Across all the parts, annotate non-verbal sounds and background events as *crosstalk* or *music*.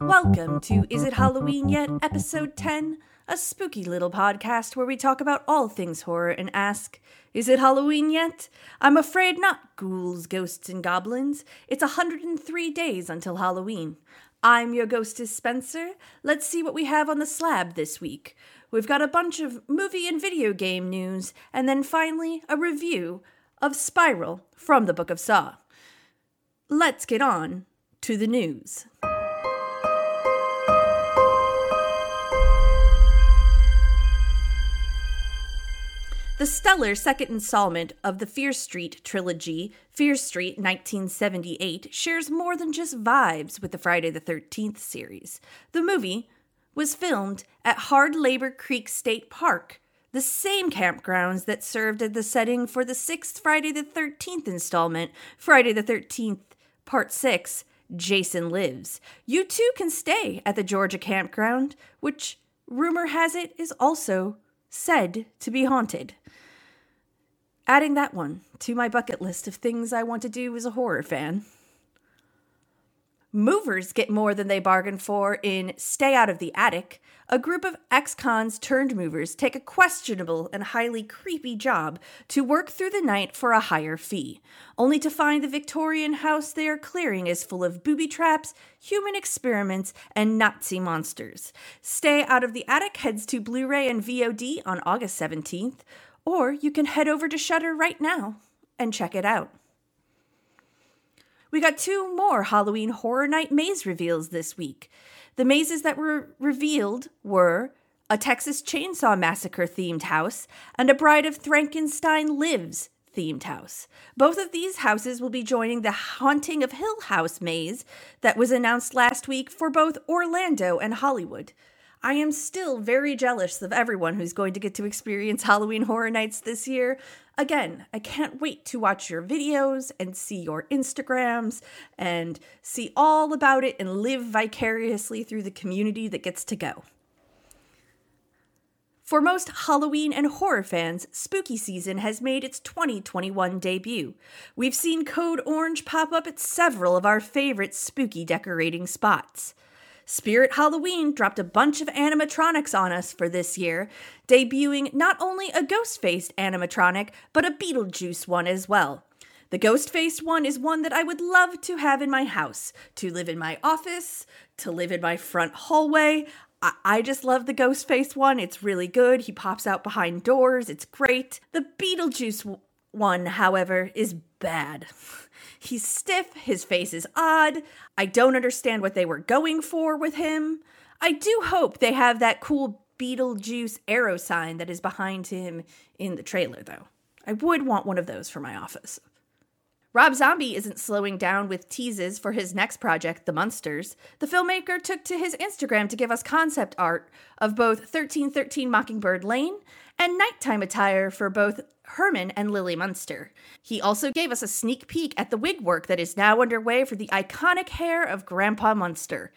Welcome to Is It Halloween Yet? Episode 10, a spooky little podcast where we talk about all things horror and ask, Is it Halloween yet? I'm afraid not, ghouls, ghosts, and goblins. It's 103 days until Halloween. I'm your ghostess, Spencer. Let's see what we have on the slab this week. We've got a bunch of movie and video game news, and then finally, a review of Spiral from the Book of Saw. Let's get on to the news. The stellar second installment of the Fear Street trilogy, Fear Street 1978, shares more than just vibes with the Friday the 13th series. The movie was filmed at Hard Labor Creek State Park, the same campgrounds that served as the setting for the sixth Friday the 13th installment, Friday the 13th, Part 6, Jason Lives. You too can stay at the Georgia campground, which rumor has it is also said to be haunted. Adding that one to my bucket list of things I want to do as a horror fan. Movers get more than they bargained for in Stay Out of the Attic. A group of ex cons turned movers take a questionable and highly creepy job to work through the night for a higher fee, only to find the Victorian house they are clearing is full of booby traps, human experiments, and Nazi monsters. Stay Out of the Attic heads to Blu ray and VOD on August 17th, or you can head over to Shudder right now and check it out. We got two more Halloween Horror Night maze reveals this week. The mazes that were revealed were a Texas Chainsaw Massacre themed house and a Bride of Frankenstein Lives themed house. Both of these houses will be joining the Haunting of Hill House maze that was announced last week for both Orlando and Hollywood. I am still very jealous of everyone who's going to get to experience Halloween Horror Nights this year. Again, I can't wait to watch your videos and see your Instagrams and see all about it and live vicariously through the community that gets to go. For most Halloween and horror fans, spooky season has made its 2021 debut. We've seen Code Orange pop up at several of our favorite spooky decorating spots. Spirit Halloween dropped a bunch of animatronics on us for this year, debuting not only a ghost faced animatronic, but a Beetlejuice one as well. The ghost faced one is one that I would love to have in my house, to live in my office, to live in my front hallway. I, just love the ghost faced one. It's really good. He pops out behind doors. It's great. The Beetlejuice one, however, is bad. *laughs* He's stiff, his face is odd. I don't understand what they were going for with him. I do hope they have that cool Beetlejuice arrow sign that is behind him in the trailer, though. I would want one of those for my office. Rob Zombie isn't slowing down with teases for his next project, The Munsters. The filmmaker took to his Instagram to give us concept art of both 1313 Mockingbird Lane and nighttime attire for both Herman and Lily Munster. He also gave us a sneak peek at the wig work that is now underway for the iconic hair of Grandpa Munster.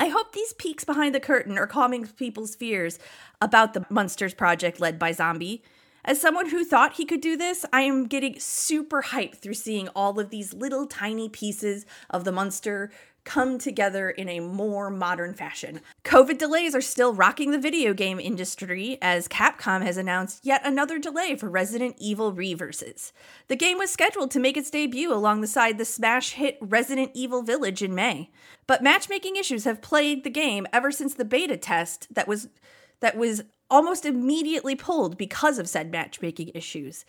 I hope these peeks behind the curtain are calming people's fears about the Munsters project led by Zombie. As someone who thought he could do this, I am getting super hyped through seeing all of these little tiny pieces of the Munster come together in a more modern fashion. COVID delays are still rocking the video game industry as Capcom has announced yet another delay for Resident Evil Reverses. The game was scheduled to make its debut alongside the smash hit Resident Evil Village in May, but matchmaking issues have plagued the game ever since the beta test that was that was almost immediately pulled because of said matchmaking issues.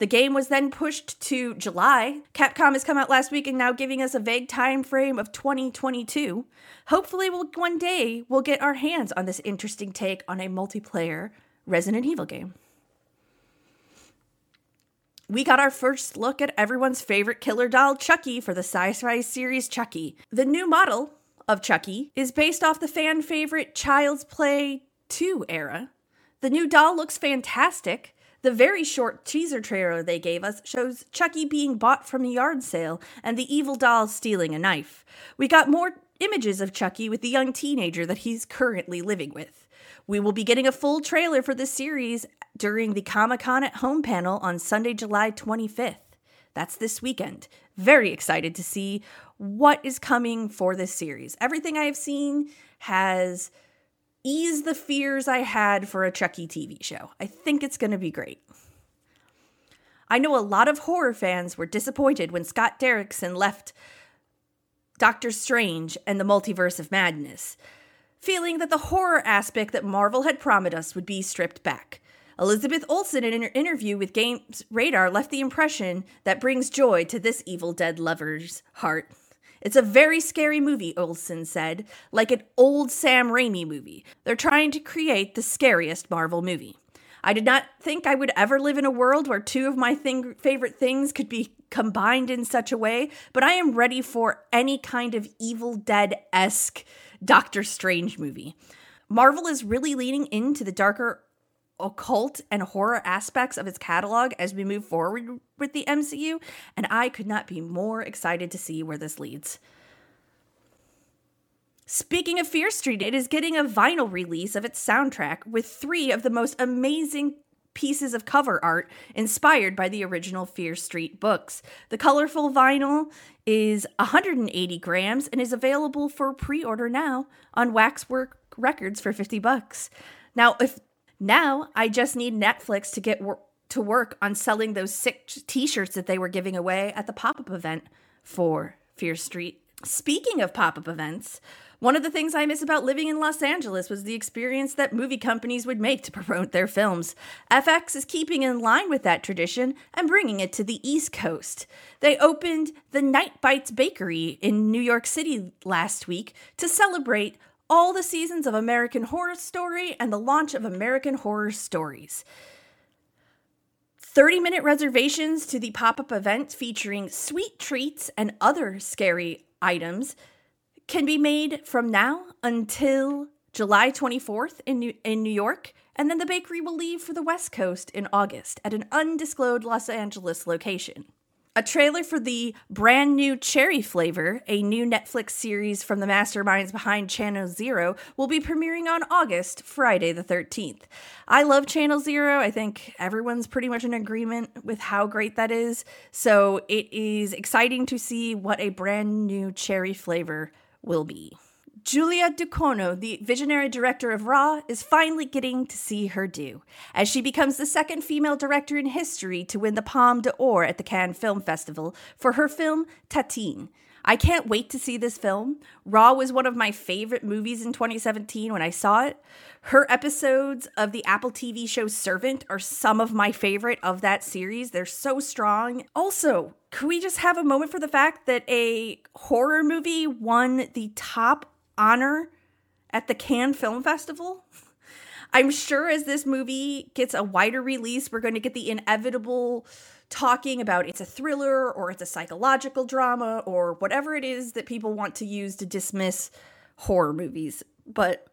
The game was then pushed to July. Capcom has come out last week and now giving us a vague time frame of 2022. Hopefully, we'll, one day we'll get our hands on this interesting take on a multiplayer Resident Evil game. We got our first look at everyone's favorite killer doll, Chucky, for the sci fi series Chucky. The new model of Chucky is based off the fan favorite Child's Play 2 era. The new doll looks fantastic. The very short teaser trailer they gave us shows Chucky being bought from a yard sale and the evil doll stealing a knife. We got more images of Chucky with the young teenager that he's currently living with. We will be getting a full trailer for this series during the Comic Con at Home panel on Sunday, July 25th. That's this weekend. Very excited to see what is coming for this series. Everything I have seen has eased the fears I had for a Chucky TV show. I think it's going to be great. I know a lot of horror fans were disappointed when Scott Derrickson left Doctor Strange and the Multiverse of Madness, feeling that the horror aspect that Marvel had promised us would be stripped back. Elizabeth Olsen, in an interview with Games Radar, left the impression that brings joy to this Evil Dead lover's heart. It's a very scary movie, Olsen said, like an old Sam Raimi movie. They're trying to create the scariest Marvel movie. I did not think I would ever live in a world where two of my thing- favorite things could be combined in such a way, but I am ready for any kind of Evil Dead esque Doctor Strange movie. Marvel is really leaning into the darker occult and horror aspects of its catalog as we move forward with the MCU, and I could not be more excited to see where this leads. Speaking of Fear Street, it is getting a vinyl release of its soundtrack with three of the most amazing pieces of cover art inspired by the original Fear Street books. The colorful vinyl is 180 grams and is available for pre-order now on Waxwork Records for 50 bucks. Now, if now I just need Netflix to get wor- to work on selling those sick t-shirts that they were giving away at the pop-up event for Fear Street. Speaking of pop-up events, one of the things I miss about living in Los Angeles was the experience that movie companies would make to promote their films. FX is keeping in line with that tradition and bringing it to the East Coast. They opened the Night Bites Bakery in New York City last week to celebrate all the seasons of American Horror Story and the launch of American Horror Stories. 30 minute reservations to the pop up event featuring sweet treats and other scary items can be made from now until July 24th in New, in New York, and then the bakery will leave for the West Coast in August at an undisclosed Los Angeles location. A trailer for the brand new Cherry Flavor, a new Netflix series from the masterminds behind Channel Zero, will be premiering on August, Friday the 13th. I love Channel Zero. I think everyone's pretty much in agreement with how great that is. So it is exciting to see what a brand new Cherry Flavor will be. Julia Ducournau, the visionary director of Raw, is finally getting to see her due, as she becomes the second female director in history to win the Palme d'Or at the Cannes Film Festival for her film Titane. I can't wait to see this film. Raw was one of my favorite movies in 2017 when I saw it. Her episodes of the Apple TV show Servant are some of my favorite of that series. They're so strong. Also, could we just have a moment for the fact that a horror movie won the top honor at the Cannes Film Festival? *laughs* I'm sure as this movie gets a wider release, we're going to get the inevitable talking about it's a thriller or it's a psychological drama or whatever it is that people want to use to dismiss horror movies. But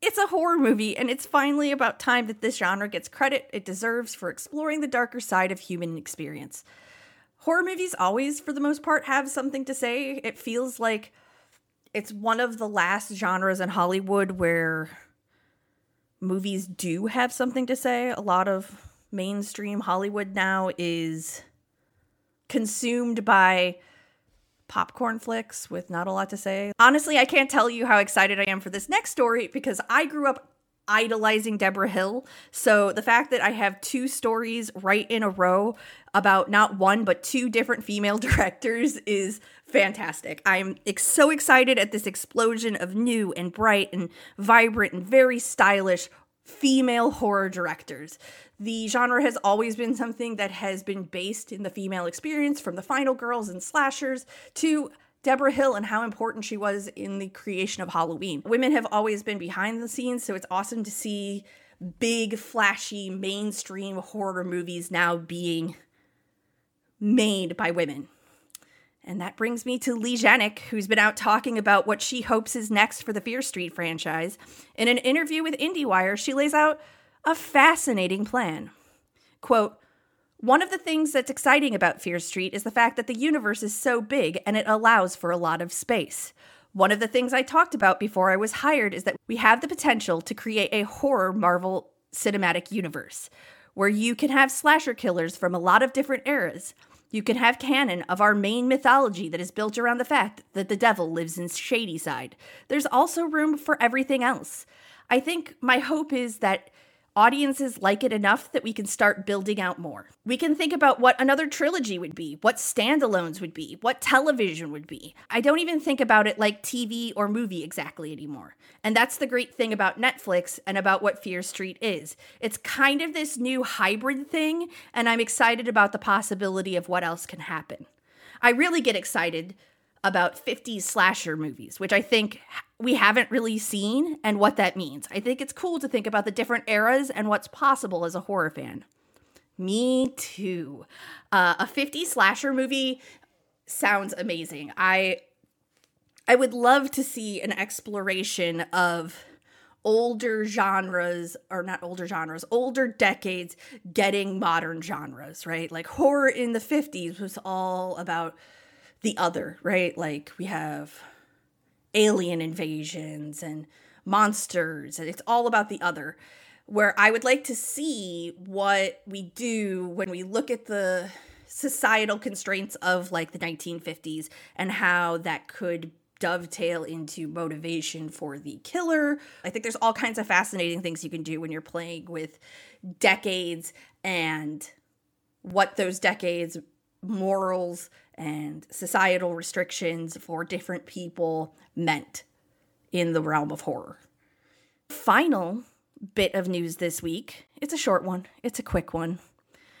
it's a horror movie, and it's finally about time that this genre gets credit it deserves for exploring the darker side of human experience. Horror movies always, for the most part, have something to say. It feels like it's one of the last genres in Hollywood where movies do have something to say. A lot of mainstream Hollywood now is consumed by popcorn flicks with not a lot to say. Honestly, I can't tell you how excited I am for this next story because I grew up idolizing Debra Hill. So the fact that I have two stories right in a row about not one but two different female *laughs* directors is fantastic. I'm ex- so excited at this explosion of new and bright and vibrant and very stylish female horror directors. The genre has always been something that has been based in the female experience, from the final girls and slashers to Debra Hill and how important she was in the creation of Halloween. Women have always been behind the scenes, so it's awesome to see big, flashy, mainstream horror movies now being made by women. And that brings me to Leigh Janiak, who's been out talking about what she hopes is next for the Fear Street franchise. In an interview with IndieWire, she lays out a fascinating plan. Quote, one of the things that's exciting about Fear Street is the fact that the universe is so big and it allows for a lot of space. One of the things I talked about before I was hired is that we have the potential to create a horror Marvel cinematic universe where you can have slasher killers from a lot of different eras You can have canon of our main mythology that is built around the fact that the devil lives in Shadyside. There's also room for everything else. I think my hope is that audiences like it enough that we can start building out more. We can think about what another trilogy would be, what standalones would be, what television would be. I don't even think about it like TV or movie exactly anymore. And that's the great thing about Netflix and about what Fear Street is. It's kind of this new hybrid thing, and I'm excited about the possibility of what else can happen. I really get excited about 50s slasher movies, which I think we haven't really seen and what that means. I think it's cool to think about the different eras and what's possible as a horror fan. Me too. Uh, a 50s slasher movie sounds amazing. I I would love to see an exploration of older genres or not older genres, older decades getting modern genres, right? Like horror in the 50s was all about the other, right? Like we have alien invasions and monsters, and it's all about the other. Where I would like to see what we do when we look at the societal constraints of like the 1950s and how that could dovetail into motivation for the killer. I think there's all kinds of fascinating things you can do when you're playing with decades and what those decades morals and societal restrictions for different people meant in the realm of horror. Final bit of news this week. It's a short one, it's a quick one.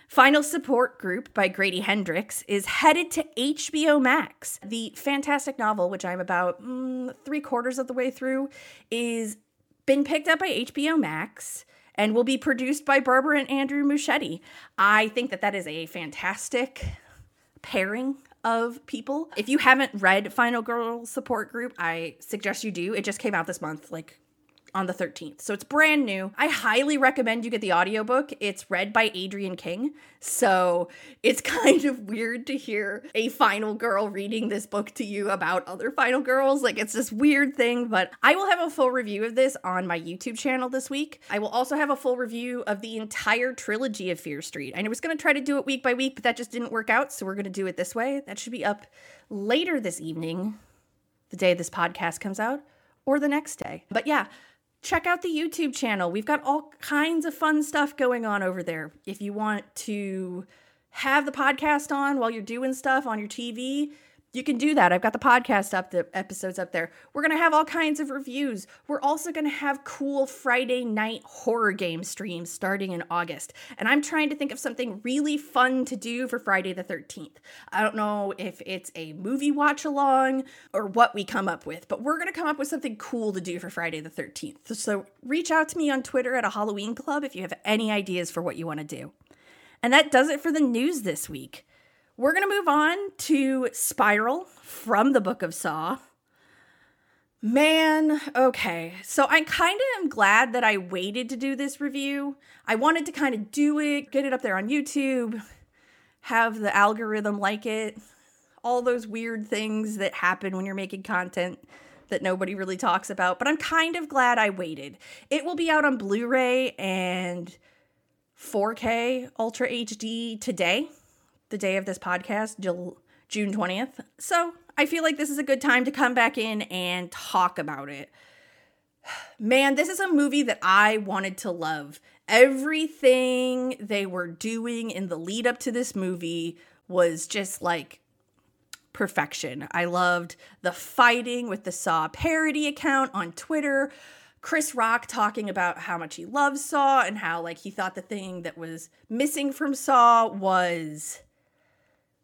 Final Support Group by Grady Hendrix is headed to HBO Max. The fantastic novel, which I'm about mm, three quarters of the way through, is been picked up by HBO Max and will be produced by Barbara and Andrew Muschietti. I think that that is a fantastic pairing of people. If you haven't read Final Girl Support Group, I suggest you do. It just came out this month, like on the 13th. So it's brand new. I highly recommend you get the audiobook. It's read by Adrienne King. So it's *laughs* kind of weird to hear a final girl reading this book to you about other final girls. Like it's this weird thing, but I will have a full review of this on my YouTube channel this week. I will also have a full review of the entire trilogy of Fear Street. And I was going to try to do it week by week, but that just didn't work out. So we're going to do it this way. That should be up later this evening, the day this podcast comes out, or the next day. But yeah, check out the YouTube channel. We've got all kinds of fun stuff going on over there. If you want to have the podcast on while you're doing stuff on your TV, you can do that. I've got the podcast up, the episodes up there. We're going to have all kinds of reviews. We're also going to have cool Friday night horror game streams starting in August. And I'm trying to think of something really fun to do for Friday the 13th. I don't know if it's a movie watch along or what we come up with, but we're going to come up with something cool to do for Friday the 13th. So reach out to me on Twitter at a Halloween Club if you have any ideas for what you want to do. And that does it for the news this week. We're going to move on to Spiral from the Book of Saw. Man, okay. So I kind of am glad that I waited to do this review. I wanted to kind of do it, get it up there on YouTube, have the algorithm like it, all those weird things that happen when you're making content that nobody really talks about. But I'm kind of glad I waited. It will be out on Blu ray and 4K Ultra HD today the day of this podcast, June 20th. So I feel like this is a good time to come back in and talk about it. *sighs* Man, this is a movie that I wanted to love. Everything they were doing in the lead up to this movie was just like perfection. I loved the fighting with the Saw parody account on Twitter. Chris Rock talking about how much he loves Saw and how like he thought the thing that was missing from Saw was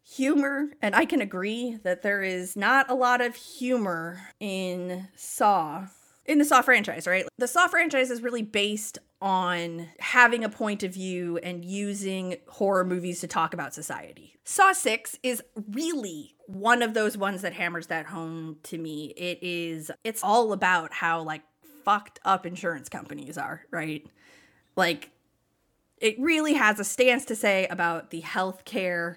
humor, and I can agree that there is not a lot of humor in Saw, in the Saw franchise, right? The Saw franchise is really based on having a point of view and using horror movies to talk about society. Saw 6 is really one of those ones that hammers that home to me. It is it's all about how like fucked up insurance companies are, right? Like it really has a stance to say about the healthcare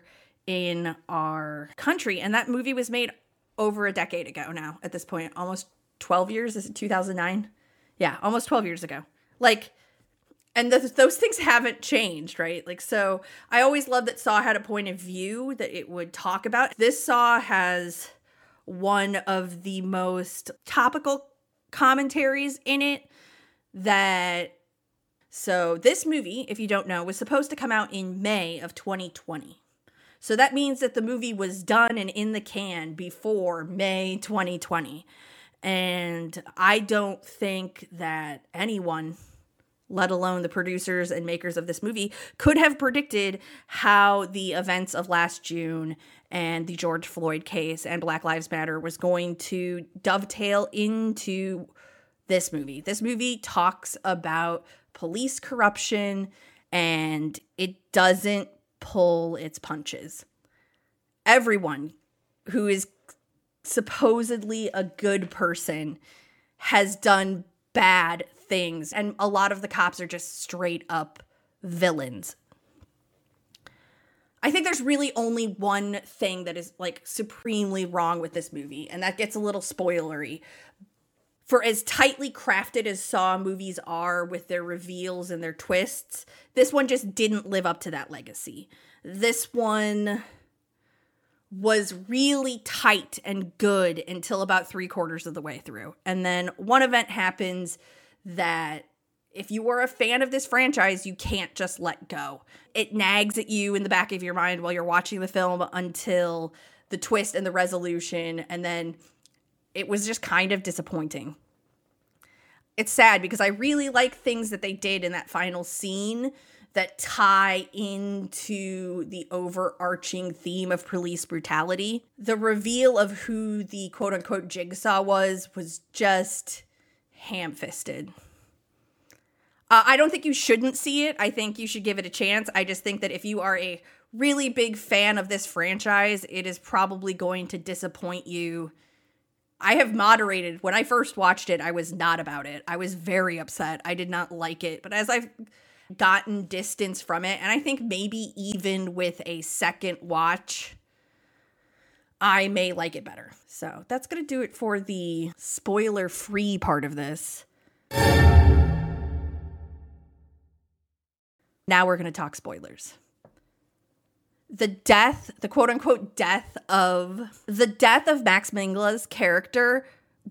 in our country. And that movie was made over a decade ago now, at this point, almost 12 years. Is it 2009? Yeah, almost 12 years ago. Like, and the, those things haven't changed, right? Like, so I always loved that Saw had a point of view that it would talk about. This Saw has one of the most topical commentaries in it that. So, this movie, if you don't know, was supposed to come out in May of 2020. So that means that the movie was done and in the can before May 2020. And I don't think that anyone let alone the producers and makers of this movie, could have predicted how the events of last June and the George Floyd case and Black Lives Matter was going to dovetail into this movie. This movie talks about police corruption and it doesn't pull its punches. Everyone who is supposedly a good person has done bad things and a lot of the cops are just straight up villains I think there's really only one thing that is like supremely wrong with this movie, and that gets a little spoilery. For as tightly crafted as Saw movies are with their reveals and their twists, this one just didn't live up to that legacy. This one was really tight and good until about three quarters of the way through. And then one event happens that if you were a fan of this franchise, you can't just let go. It nags at you in the back of your mind while you're watching the film until the twist and the resolution, and then it was just kind of disappointing. It's sad because I really like things that they did in that final scene that tie into the overarching theme of police brutality. The reveal of who the quote unquote jigsaw was was just ham fisted. Uh, I don't think you shouldn't see it. I think you should give it a chance. I just think that if you are a really big fan of this franchise, it is probably going to disappoint you. I have moderated. When I first watched it, I was not about it. I was very upset. I did not like it. But as I've gotten distance from it, and I think maybe even with a second watch, I may like it better. So that's going to do it for the spoiler free part of this. Now we're going to talk spoilers. The death, the quote unquote death of the death of Max Minghella's character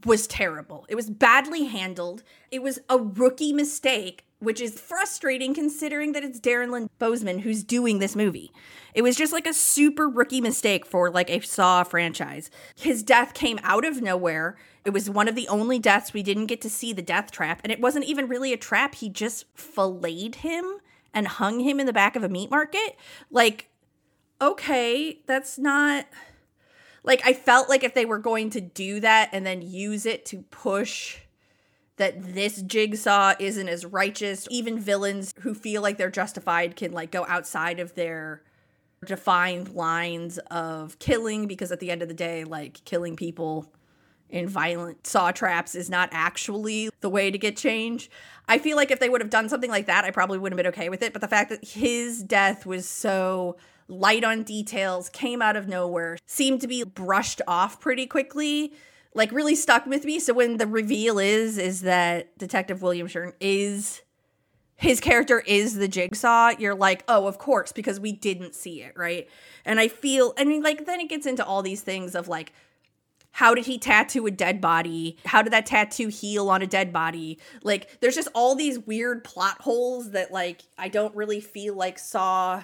was terrible. It was badly handled. It was a rookie mistake, which is frustrating considering that it's Darren Lynn Bousman who's doing this movie. It was just like a super rookie mistake for like a Saw franchise. His death came out of nowhere. It was one of the only deaths we didn't get to see the death trap, and it wasn't even really a trap. He just filleted him and hung him in the back of a meat market, like, okay, that's not. Like, I felt like if they were going to do that and then use it to push that this jigsaw isn't as righteous, even villains who feel like they're justified can, like, go outside of their defined lines of killing because at the end of the day, like, killing people in violent saw traps is not actually the way to get change. I feel like if they would have done something like that, I probably wouldn't have been okay with it. But the fact that his death was so light on details, came out of nowhere, seemed to be brushed off pretty quickly, like really stuck with me. So when the reveal is is that Detective William Schenk is his character is the jigsaw, you're like, oh, of course, because we didn't see it, right? And I feel, I mean, like, then it gets into all these things of like, how did he tattoo a dead body? How did that tattoo heal on a dead body? Like, there's just all these weird plot holes that, like, I don't really feel like Saw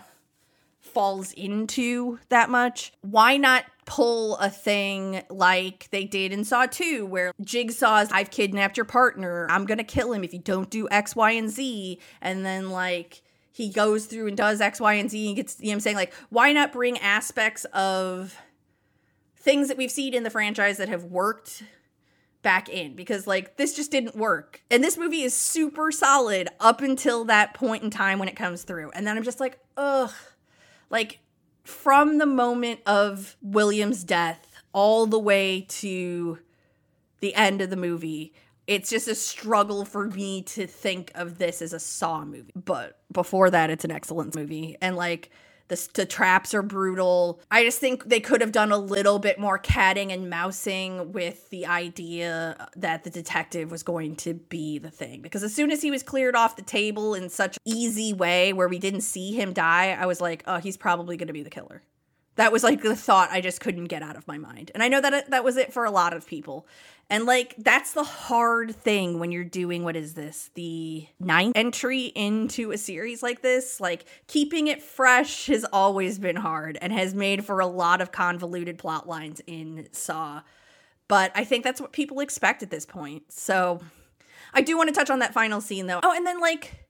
falls into that much. Why not pull a thing like they did in Saw 2, where Jigsaw's, I've kidnapped your partner, I'm gonna kill him if you don't do X, Y, and Z, and then, like, he goes through and does X, Y, and Z and gets, you know I'm saying? Like, why not bring aspects of things that we've seen in the franchise that have worked back in because like this just didn't work. And this movie is super solid up until that point in time when it comes through. And then I'm just like, ugh. Like from the moment of William's death all the way to the end of the movie, it's just a struggle for me to think of this as a Saw movie. But before that, it's an excellent movie. And like The, the traps are brutal. I just think they could have done a little bit more catting and mousing with the idea that the detective was going to be the thing. Because as soon as he was cleared off the table in such easy way where we didn't see him die, I was like, oh, he's probably going to be the killer. That was like the thought I just couldn't get out of my mind. And I know that that was it for a lot of people. And like that's the hard thing when you're doing what is this? The ninth entry into a series like this? Like keeping it fresh has always been hard and has made for a lot of convoluted plot lines in Saw. But I think that's what people expect at this point. So I do want to touch on that final scene though. Oh, and then like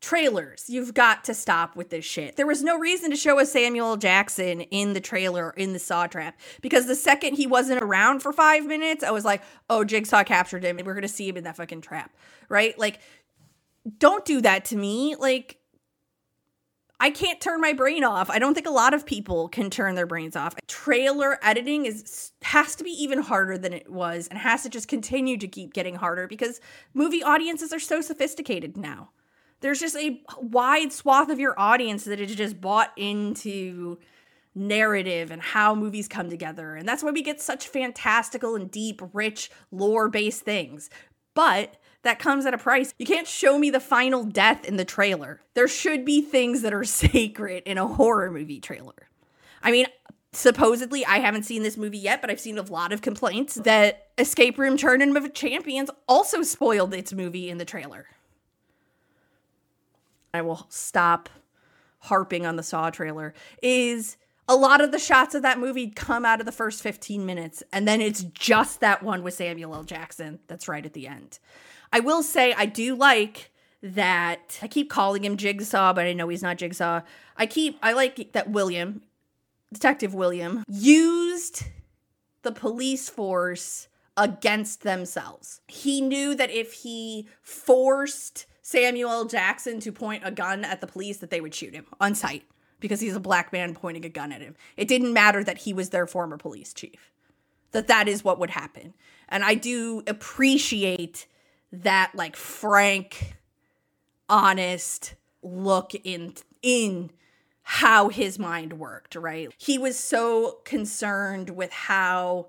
trailers. You've got to stop with this shit. There was no reason to show a Samuel Jackson in the trailer in the Saw trap because the second he wasn't around for five minutes, I was like, oh, Jigsaw captured him and we're gonna see him in that fucking trap, right? Like, don't do that to me. Like, I can't turn my brain off. I don't think a lot of people can turn their brains off. Trailer editing is has to be even harder than it was and has to just continue to keep getting harder because movie audiences are so sophisticated now there's just a wide swath of your audience that is just bought into narrative and how movies come together. And that's why we get such fantastical and deep, rich, lore based things. But that comes at a price. You can't show me the final death in the trailer. There should be things that are *laughs* sacred in a horror movie trailer. I mean, supposedly I haven't seen this movie yet, but I've seen a lot of complaints that Escape Room Tournament of Champions also spoiled its movie in the trailer. I will stop harping on the Saw trailer, is a lot of the shots of that movie come out of the first 15 minutes, and then it's just that one with Samuel L. Jackson that's right at the end. I will say, I do like that. I keep calling him Jigsaw, but I know he's not Jigsaw. I keep, I like that William, Detective William, used the police force against themselves. He knew that if he forced Samuel Jackson to point a gun at the police that they would shoot him on sight because he's a black man pointing a gun at him. It didn't matter that he was their former police chief. That that is what would happen. And I do appreciate that like frank honest look in in how his mind worked, right? He was so concerned with how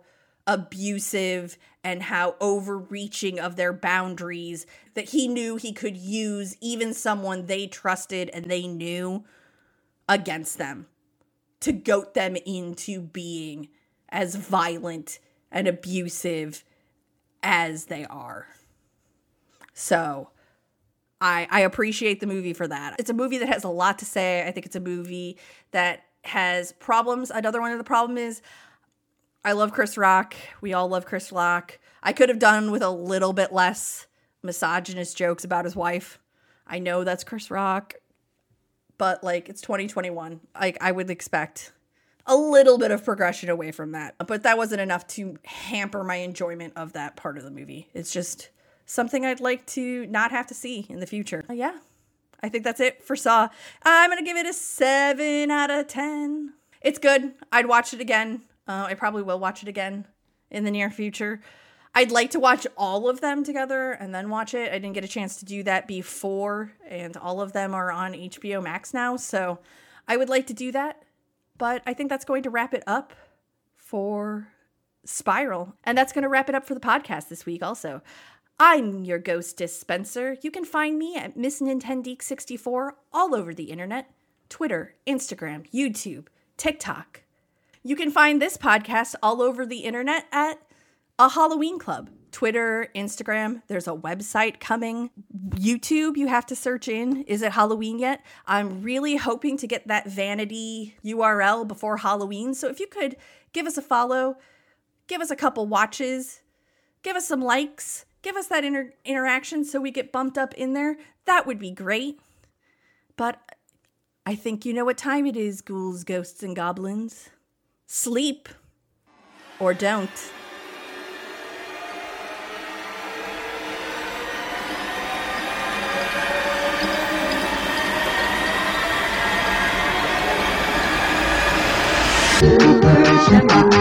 abusive and how overreaching of their boundaries that he knew he could use even someone they trusted and they knew against them to goat them into being as violent and abusive as they are. So, I I appreciate the movie for that. It's a movie that has a lot to say. I think it's a movie that has problems. Another one of the problem is I love Chris Rock. We all love Chris Rock. I could have done with a little bit less misogynist jokes about his wife. I know that's Chris Rock, but like it's 2021. Like I would expect a little bit of progression away from that. But that wasn't enough to hamper my enjoyment of that part of the movie. It's just something I'd like to not have to see in the future. Yeah. I think that's it for Saw. I'm going to give it a 7 out of 10. It's good. I'd watch it again. Uh, I probably will watch it again in the near future. I'd like to watch all of them together and then watch it. I didn't get a chance to do that before, and all of them are on HBO Max now. So I would like to do that. But I think that's going to wrap it up for Spiral. And that's going to wrap it up for the podcast this week, also. I'm your ghostess Spencer. You can find me at Miss Nintendeek64 all over the internet Twitter, Instagram, YouTube, TikTok. You can find this podcast all over the internet at a Halloween Club. Twitter, Instagram, there's a website coming. YouTube, you have to search in. Is it Halloween yet? I'm really hoping to get that vanity URL before Halloween. So if you could give us a follow, give us a couple watches, give us some likes, give us that inter- interaction so we get bumped up in there, that would be great. But I think you know what time it is, ghouls, ghosts, and goblins. Sleep or don't. Super